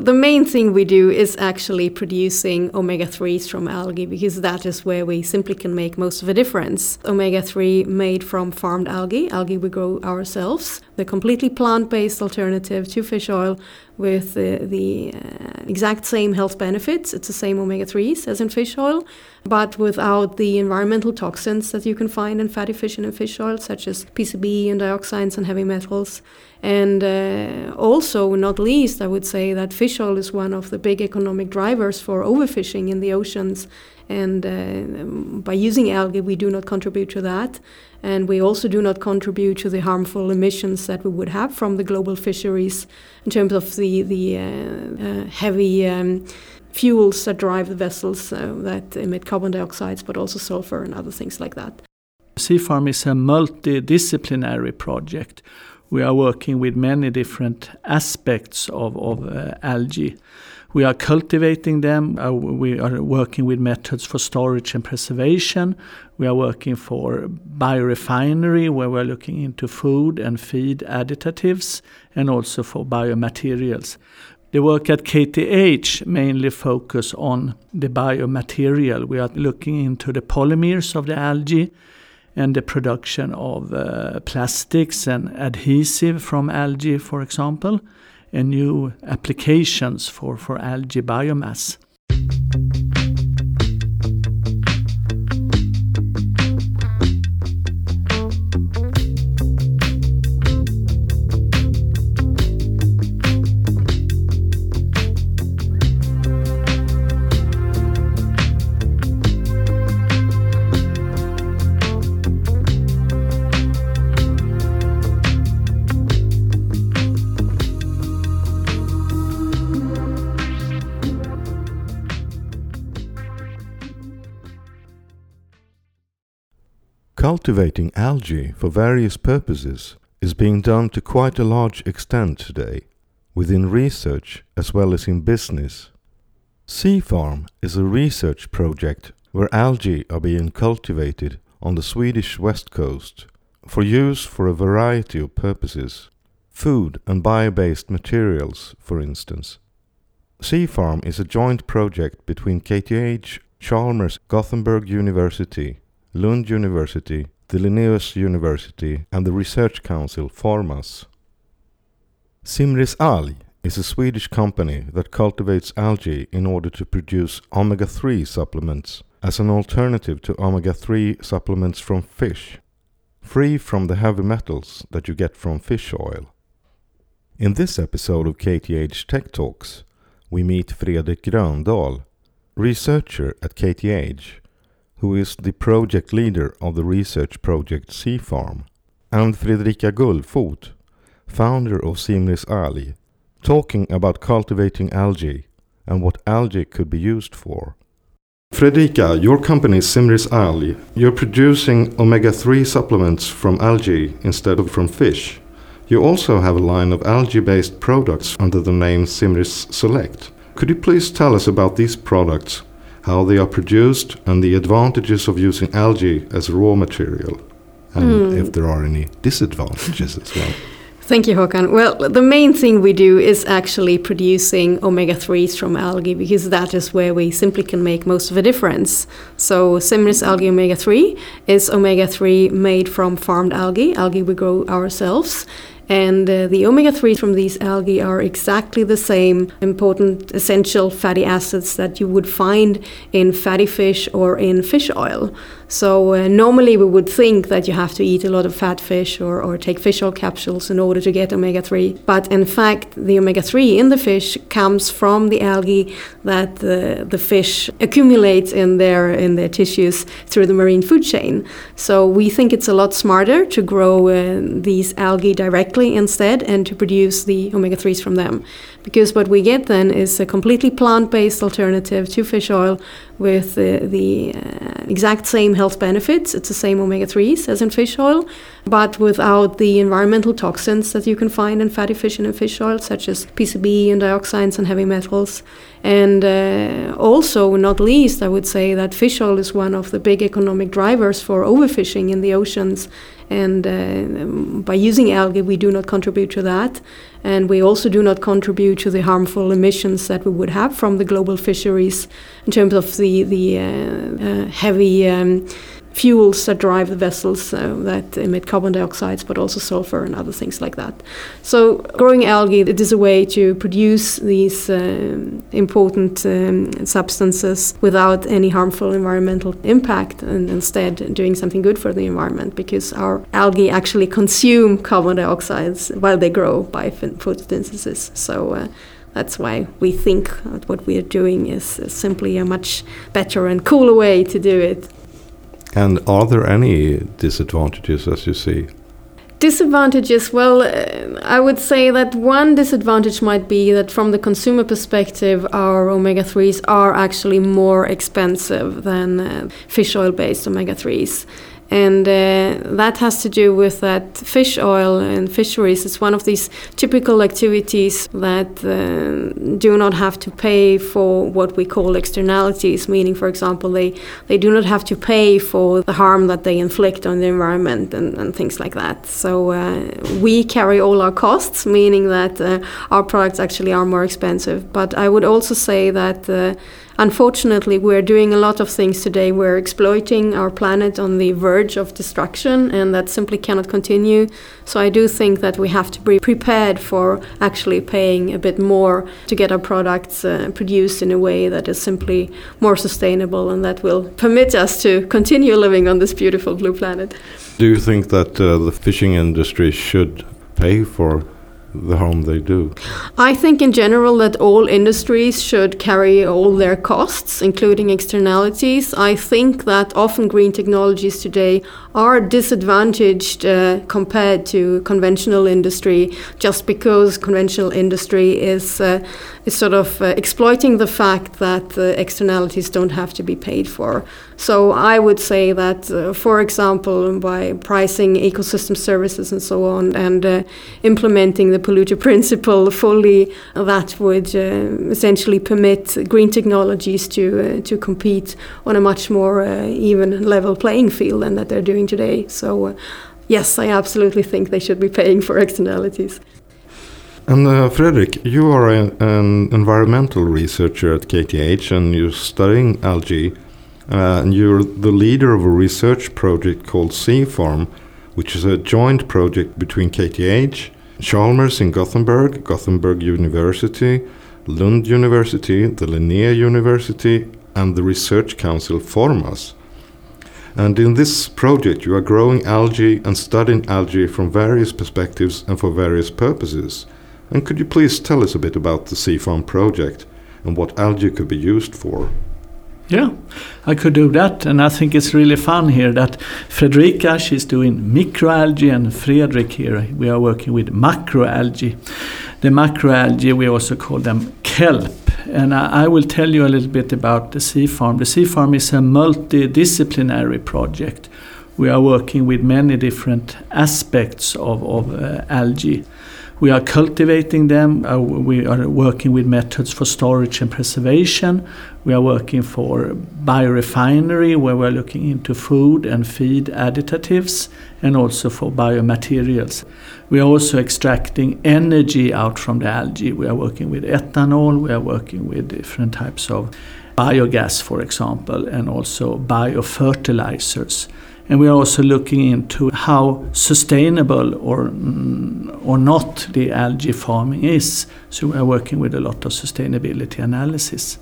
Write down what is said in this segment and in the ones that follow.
the main thing we do is actually producing omega 3s from algae because that is where we simply can make most of a difference. Omega 3 made from farmed algae, algae we grow ourselves, the completely plant based alternative to fish oil with the, the uh, exact same health benefits. It's the same omega 3s as in fish oil, but without the environmental toxins that you can find in fatty fish and in fish oil, such as PCB and dioxins and heavy metals. And uh, also, not least, I would say that fish oil is one of the big economic drivers for overfishing in the oceans. And uh, by using algae, we do not contribute to that. And we also do not contribute to the harmful emissions that we would have from the global fisheries in terms of the, the uh, uh heavy um, fuels that drive the vessels uh, that emit carbon dioxide, but also sulfur and other things like that. Seafarm is a multidisciplinary project. We are working with many different aspects of, of uh, algae. We are cultivating them. Uh, we are working with methods for storage and preservation. We are working for biorefinery, where we're looking into food and feed additives, and also for biomaterials. The work at KTH mainly focus on the biomaterial. We are looking into the polymers of the algae and the production of uh, plastics and adhesive from algae, for example and new applications for, for algae biomass. Cultivating algae for various purposes is being done to quite a large extent today, within research as well as in business. Seafarm is a research project where algae are being cultivated on the Swedish west coast for use for a variety of purposes, food and bio-based materials, for instance. Seafarm is a joint project between KTH, Chalmers, Gothenburg University, Lund University, the Linnaeus University and the Research Council Formas. Simris Alg is a Swedish company that cultivates algae in order to produce omega-3 supplements as an alternative to omega-3 supplements from fish, free from the heavy metals that you get from fish oil. In this episode of KTH Tech Talks, we meet Fredrik Gröndahl, researcher at KTH who is the project leader of the research project Seafarm, and Fredrika Gullfot, founder of Simris Alg, talking about cultivating algae and what algae could be used for. Fredrika, your company Simris Alg, you're producing omega-3 supplements from algae instead of from fish. You also have a line of algae-based products under the name Simris Select. Could you please tell us about these products how they are produced, and the advantages of using algae as raw material, and mm. if there are any disadvantages as well. Thank you, Håkan. Well, the main thing we do is actually producing omega 3s from algae because that is where we simply can make most of a difference. So, Simris algae omega 3 is omega 3 made from farmed algae, algae we grow ourselves. And uh, the omega 3s from these algae are exactly the same important essential fatty acids that you would find in fatty fish or in fish oil. So uh, normally we would think that you have to eat a lot of fat fish or, or take fish oil capsules in order to get omega-3. But in fact, the omega-3 in the fish comes from the algae that the, the fish accumulates in their, in their tissues through the marine food chain. So we think it's a lot smarter to grow uh, these algae directly instead and to produce the omega-3s from them. Because what we get then is a completely plant-based alternative to fish oil with the, the uh, exact same health benefits. It's the same omega 3s as in fish oil, but without the environmental toxins that you can find in fatty fish and in fish oil, such as PCB and dioxins and heavy metals. And uh, also, not least, I would say that fish oil is one of the big economic drivers for overfishing in the oceans And uh, by using algae, we do not contribute to that. And we also do not contribute to the harmful emissions that we would have from the global fisheries in terms of the, the uh, uh, heavy um, fuels that drive the vessels uh, that emit carbon dioxide, but also sulfur and other things like that. So, growing algae it is a way to produce these uh, important um, substances without any harmful environmental impact, and instead doing something good for the environment because our algae actually consume carbon dioxide while they grow by photosynthesis. So. Uh, that's why we think what we are doing is simply a much better and cooler way to do it. And are there any disadvantages as you see? Disadvantages, well, uh, I would say that one disadvantage might be that from the consumer perspective, our omega 3s are actually more expensive than uh, fish oil based omega 3s. And uh, that has to do with that fish oil and fisheries is one of these typical activities that uh, do not have to pay for what we call externalities, meaning, for example, they, they do not have to pay for the harm that they inflict on the environment and, and things like that. So uh, we carry all our costs, meaning that uh, our products actually are more expensive. But I would also say that uh, Unfortunately, we're doing a lot of things today. We're exploiting our planet on the verge of destruction, and that simply cannot continue. So, I do think that we have to be prepared for actually paying a bit more to get our products uh, produced in a way that is simply more sustainable and that will permit us to continue living on this beautiful blue planet. Do you think that uh, the fishing industry should pay for the harm they do? I think in general that all industries should carry all their costs, including externalities. I think that often green technologies today are disadvantaged uh, compared to conventional industry just because conventional industry is, uh, is sort of uh, exploiting the fact that the externalities don't have to be paid for. So I would say that, uh, for example, by pricing ecosystem services and so on and uh, implementing the polluter principle fully, that would uh, essentially permit green technologies to, to compete on a much more even level playing field than that they're doing today. So, uh, yes, I absolutely think they should be paying for externalities. And uh, Fredrik, you are a, an environmental researcher at KTH and you're studying algae. Uh, and you're the leader of a research project called Seafarm, which is a joint project between KTH, Chalmers in Gothenburg, Gothenburg University, Lund University, the Linné University, and the Research Council Formas. And in this project, you are growing algae and studying algae from various perspectives and for various purposes. And could you please tell us a bit about the Seafarm project and what algae could be used for? Yeah, I could do that, and I think it's really fun here that Fredrika, she's doing microalgae, and Fredrik here, we are working with macroalgae. The macroalgae, we also call them kelp, and I, I will tell you a little bit about the sea farm. The sea farm is a multidisciplinary project. We are working with many different aspects of, of uh, algae. We are cultivating them. Uh, we are working with methods for storage and preservation. We are working for biorefinery, where we're looking into food and feed additives, and also for biomaterials. We are also extracting energy out from the algae. We are working with ethanol. We are working with different types of biogas, for example, and also biofertilizers. And we are also looking into how sustainable or, or not the algae farming is. So we are working with a lot of sustainability analysis.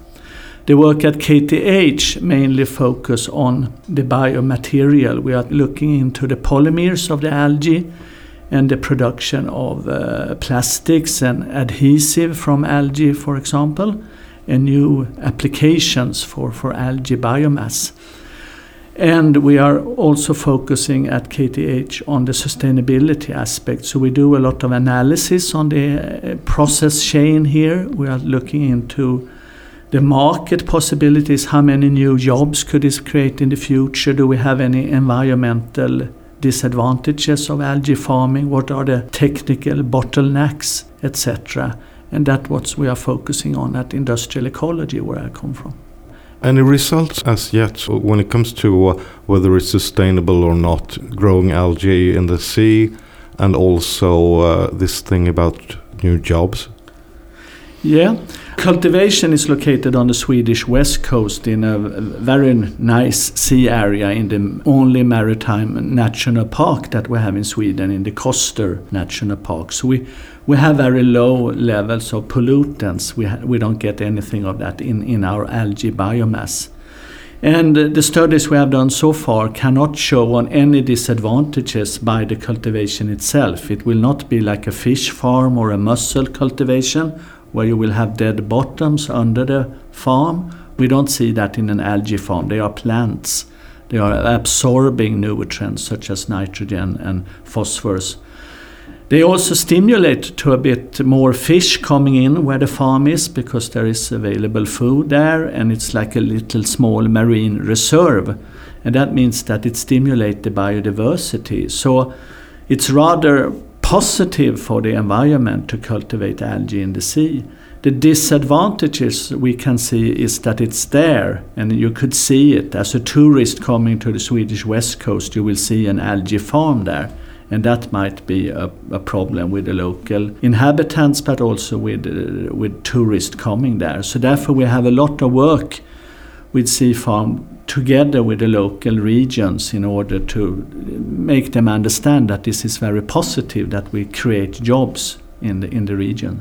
The work at KTH mainly focus on the biomaterial. We are looking into the polymers of the algae and the production of uh, plastics and adhesive from algae, for example, and new applications for, for algae biomass. And we are also focusing at KTH on the sustainability aspect. So we do a lot of analysis on the uh, process chain here. We are looking into the market possibilities, how many new jobs could this create in the future? Do we have any environmental disadvantages of algae farming? What are the technical bottlenecks, etc.? And that's what we are focusing on at industrial ecology, where I come from. Any results as yet when it comes to uh, whether it's sustainable or not growing algae in the sea and also uh, this thing about new jobs? Yeah, cultivation is located on the Swedish west coast in a very nice sea area in the only maritime national park that we have in Sweden, in the Koster National Park. So we, we have very low levels of pollutants. We, we don't get anything of that in, in our algae biomass. And the studies we have done so far cannot show on any disadvantages by the cultivation itself. It will not be like a fish farm or a mussel cultivation where you will have dead bottoms under the farm. We don't see that in an algae farm. They are plants. They are absorbing nutrients such as nitrogen and phosphorus. They also stimulate to a bit more fish coming in where the farm is because there is available food there and it's like a little small marine reserve. And that means that it stimulates the biodiversity. So it's rather positive for the environment to cultivate algae in the sea. The disadvantages we can see is that it's there and you could see it. As a tourist coming to the Swedish west coast, you will see an algae farm there. And that might be a, a problem with the local inhabitants, but also with, uh, with tourists coming there. So, therefore, we have a lot of work with Seafarm together with the local regions in order to make them understand that this is very positive that we create jobs in the in the region.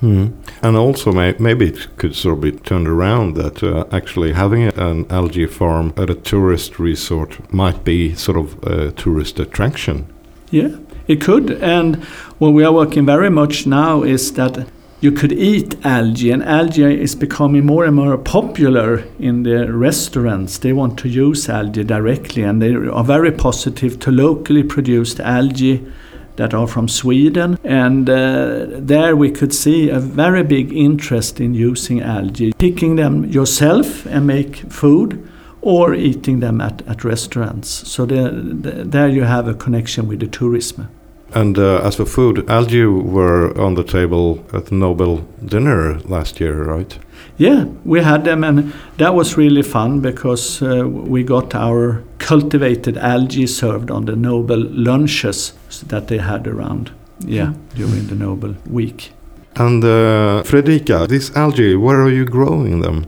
Hmm. And also, may, maybe it could sort of be turned around that uh, actually having an algae farm at a tourist resort might be sort of a tourist attraction. Yeah, it could. And what we are working very much now is that you could eat algae, and algae is becoming more and more popular in the restaurants. They want to use algae directly, and they are very positive to locally produced algae that are from Sweden. And uh, there we could see a very big interest in using algae, picking them yourself and make food, or eating them at, at restaurants. So the, the, there you have a connection with the tourism. And uh, as for food, algae were on the table at the Nobel dinner last year, right? Yeah, we had them, and that was really fun because uh, we got our cultivated algae served on the Nobel lunches that they had around, yeah, during the Nobel week. And uh, Fredrika, these algae, where are you growing them?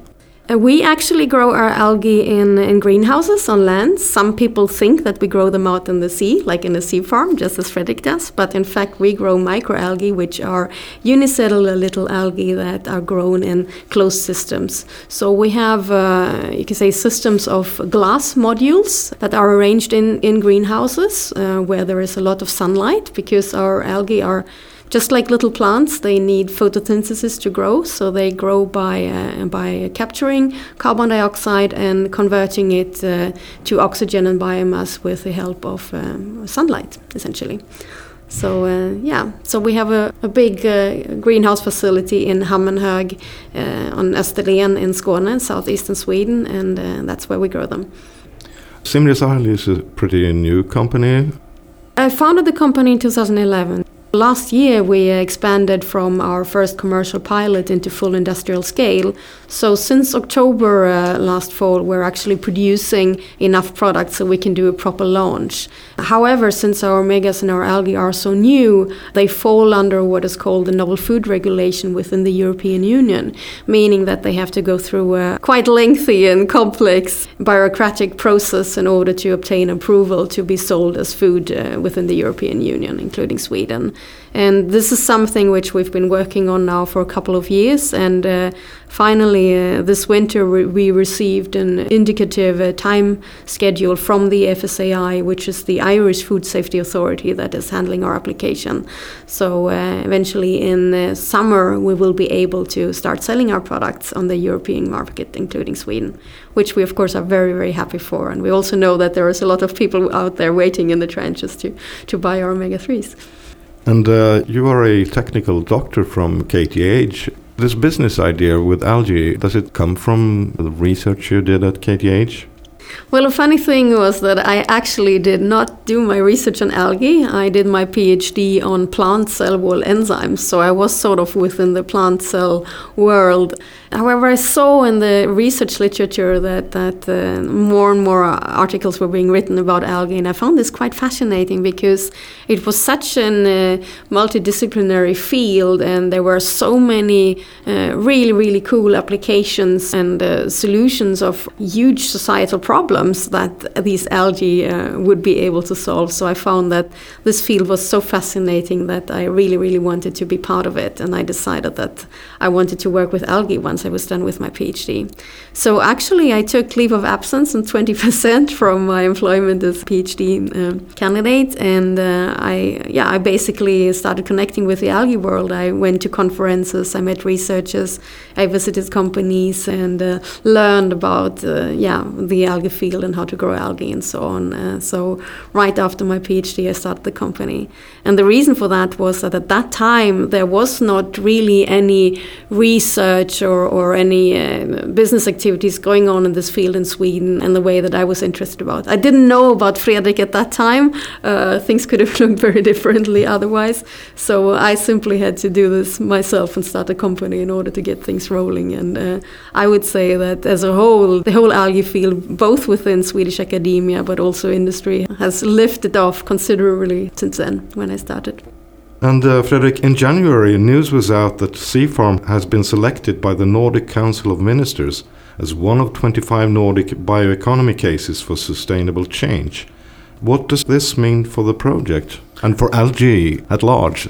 Uh, we actually grow our algae in, in greenhouses on land. Some people think that we grow them out in the sea, like in a sea farm, just as Fredrik does. But in fact, we grow microalgae, which are unicellular little algae that are grown in closed systems. So we have, uh, you can say, systems of glass modules that are arranged in, in greenhouses uh, where there is a lot of sunlight because our algae are just like little plants, they need photosynthesis to grow, so they grow by, uh, by capturing carbon dioxide and converting it uh, to oxygen and biomass with the help of um, sunlight, essentially. So uh, yeah, so we have a, a big uh, greenhouse facility in Hammenhög uh, on Österlen in Skåne, in southeastern Sweden, and uh, that's where we grow them. Simris Algae is a pretty new company. I founded the company in 2011. Last year, we expanded from our first commercial pilot into full industrial scale. So, since October uh, last fall, we're actually producing enough products so we can do a proper launch. However, since our omegas and our algae are so new, they fall under what is called the novel food regulation within the European Union, meaning that they have to go through a quite lengthy and complex bureaucratic process in order to obtain approval to be sold as food uh, within the European Union, including Sweden. And this is something which we've been working on now for a couple of years. And uh, finally, uh, this winter, we, we, received an indicative uh, time schedule from the FSAI, which is the Irish Food Safety Authority that is handling our application. So uh, eventually, in the summer, we will be able to start selling our products on the European market, including Sweden, which we, of course, are very, very happy for. And we also know that there is a lot of people out there waiting in the trenches to, to buy our omega 3s. And uh, you are a technical doctor from KTH. This business idea with algae, does it come from the research you did at KTH? Well, a funny thing was that I actually did not do my research on algae. I did my PhD on plant cell wall enzymes, so I was sort of within the plant cell world. However, I saw in the research literature that that uh, more and more articles were being written about algae, and I found this quite fascinating because it was such a uh, multidisciplinary field, and there were so many uh, really really cool applications and uh, solutions of huge societal problems that these algae uh, would be able to solve. So I found that this field was so fascinating that I really really wanted to be part of it, and I decided that I wanted to work with algae once once I was done with my PhD. So actually, I took leave of absence and 20% from my employment as PhD uh, candidate, and uh, I yeah I basically started connecting with the algae world. I went to conferences, I met researchers, I visited companies, and uh, learned about uh, yeah the algae field and how to grow algae and so on. Uh, so right after my PhD, I started the company, and the reason for that was that at that time there was not really any research or or any uh, business activities going on in this field in Sweden and the way that I was interested about. I didn't know about Fredrik at that time. Uh, things could have looked very differently otherwise. So I simply had to do this myself and start a company in order to get things rolling. And uh, I would say that as a whole, the whole algae field, both within Swedish academia but also industry, has lifted off considerably since then when I started. And uh, Fredrik, in January, news was out that Seafarm has been selected by the Nordic Council of Ministers as one of 25 Nordic bioeconomy cases for sustainable change. What does this mean for the project and for algae at large?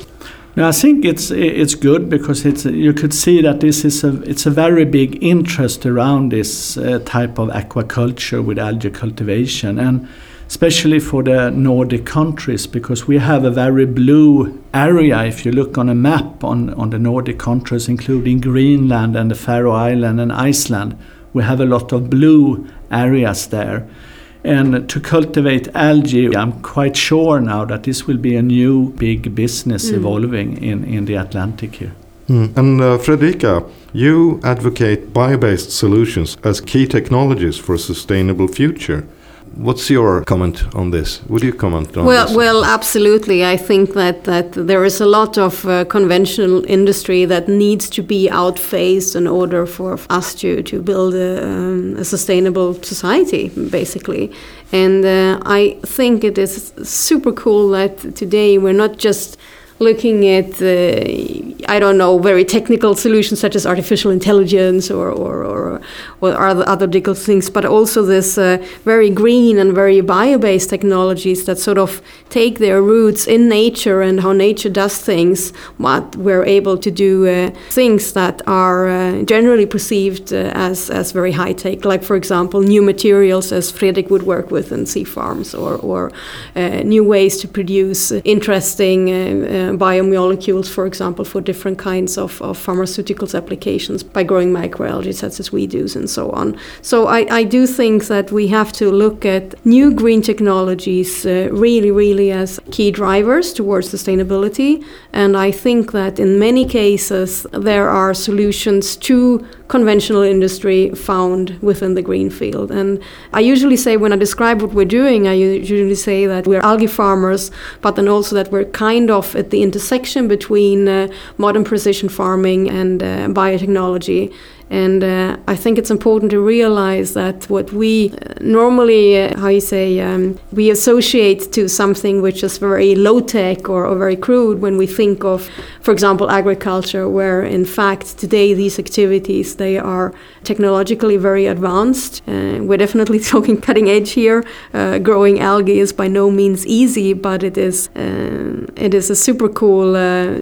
Now, I think it's it's good because it's you could see that this is a it's a very big interest around this uh, type of aquaculture with algae cultivation and especially for the Nordic countries, because we have a very blue area. If you look on a map on, on the Nordic countries, including Greenland and the Faroe Island and Iceland, we have a lot of blue areas there. And to cultivate algae, I'm quite sure now that this will be a new big business mm. evolving in, in the Atlantic here. Mm. And uh, Fredrika, you advocate bio based solutions as key technologies for a sustainable future. What's your comment on this? Would you comment on well, this? Well, absolutely. I think that, that there is a lot of uh, conventional industry that needs to be outphased in order for us to, to build a, um, a sustainable society, basically. And uh, I think it is super cool that today we're not just looking at, uh, I don't know, very technical solutions such as artificial intelligence or, or, or, or other, digital things, but also this uh, very green and very bio-based technologies that sort of take their roots in nature and how nature does things, but we're able to do uh, things that are uh, generally perceived uh, as, as very high-tech, like, for example, new materials as Fredrik would work with in sea farms or, or uh, new ways to produce interesting biomolecules, for example, for different kinds of, of pharmaceuticals applications by growing microalgae, such as we do, and so on. So I, I do think that we have to look at new green technologies uh, really, really as key drivers towards sustainability. And I think that in many cases, there are solutions to conventional industry found within the green field. And I usually say, when I describe what we're doing, I usually say that we're algae farmers, but then also that we're kind of at the intersection between uh, modern precision farming and uh, biotechnology. And uh, I think it's important to realize that what we uh, normally, uh, how you say, um, we associate to something which is very low tech or, or, very crude when we think of, for example, agriculture, where in fact today these activities they are technologically very advanced. Uh, we're definitely talking cutting edge here. Uh, growing algae is by no means easy, but it is uh, it is a super cool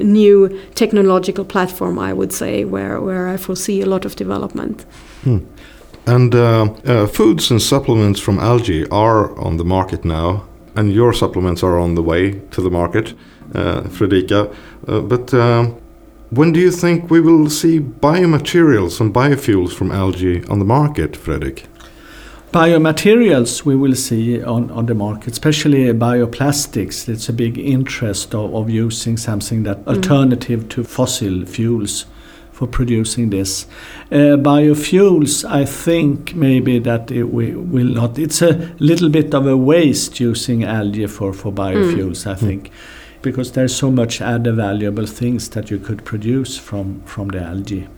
new technological platform, I would say, where where I foresee a lot of development. Hmm. And uh, uh, foods and supplements from algae are on the market now, and your supplements are on the way to the market, uh, Fredrika. Uh, but uh, when do you think we will see biomaterials and biofuels from algae on the market, Fredrik? Biomaterials we will see on, on the market, especially bioplastics. It's a big interest of, of using something that mm. alternative to fossil fuels for producing this. Uh, biofuels, I think maybe that it we will not. It's a little bit of a waste using algae for, for biofuels, mm. I think, mm. Because there's so much other valuable things that you could produce from, from the algae.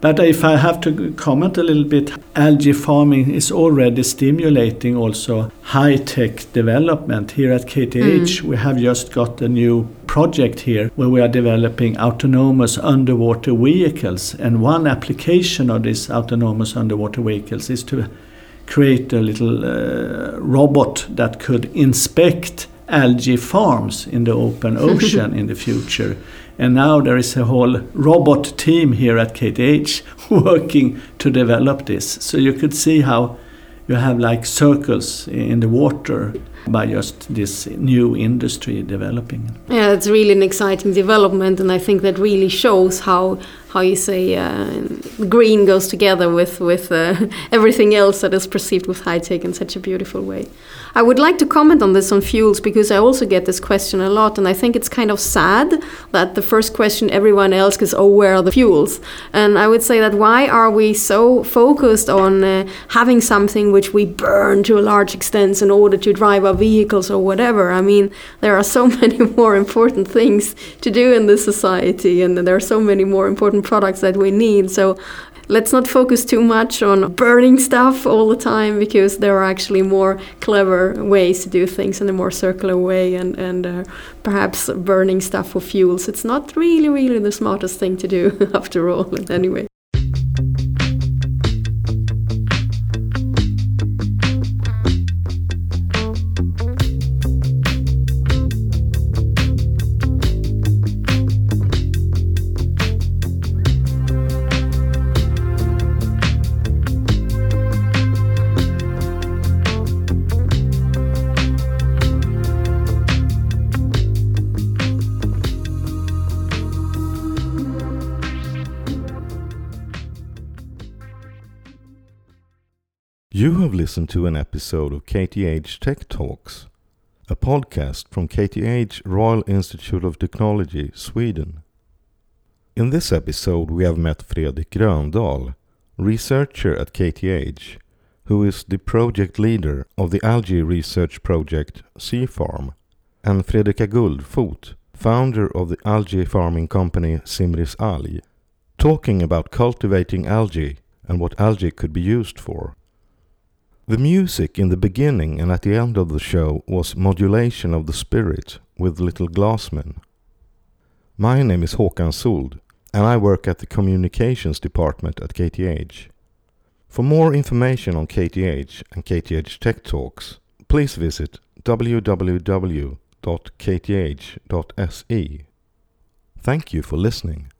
But if I have to comment a little bit, algae farming is already stimulating also high tech development. Here at KTH, mm. we have just got a new project here where we are developing autonomous underwater vehicles. And one application of these autonomous underwater vehicles is to create a little uh, robot that could inspect algae farms in the open ocean in the future and now there is a whole robot team here at KTH working to develop this. So you could see how you have like circles in the water by just this new industry developing. Yeah, it's really an exciting development, and I think that really shows how how you say uh, green goes together with with uh, everything else that is perceived with high tech in such a beautiful way. I would like to comment on this on fuels because I also get this question a lot, and I think it's kind of sad that the first question everyone else is, "Oh, where are the fuels?" And I would say that why are we so focused on uh, having something which we burn to a large extent in order to drive our vehicles or whatever? I mean, there are so many more important things to do in this society, and there are so many more important products that we need. So let's not focus too much on burning stuff all the time because there are actually more clever ways to do things in a more circular way and, and uh, perhaps burning stuff for fuels. It's not really, really the smartest thing to do after all, anyway. Listened to an episode of KTH Tech Talks, a podcast from KTH Royal Institute of Technology, Sweden. In this episode, we have met Fredrik Gröndahl, researcher at KTH, who is the project leader of the algae research project Seafarm, and Fredrika Gullfot, founder of the algae farming company Simris Alg, talking about cultivating algae and what algae could be used for. The music in the beginning and at the end of the show was Modulation of the Spirit with Little Glassmen. My name is Håkan Suld and I work at the Communications Department at KTH. For more information on KTH and KTH Tech Talks, please visit www.kth.se. Thank you for listening.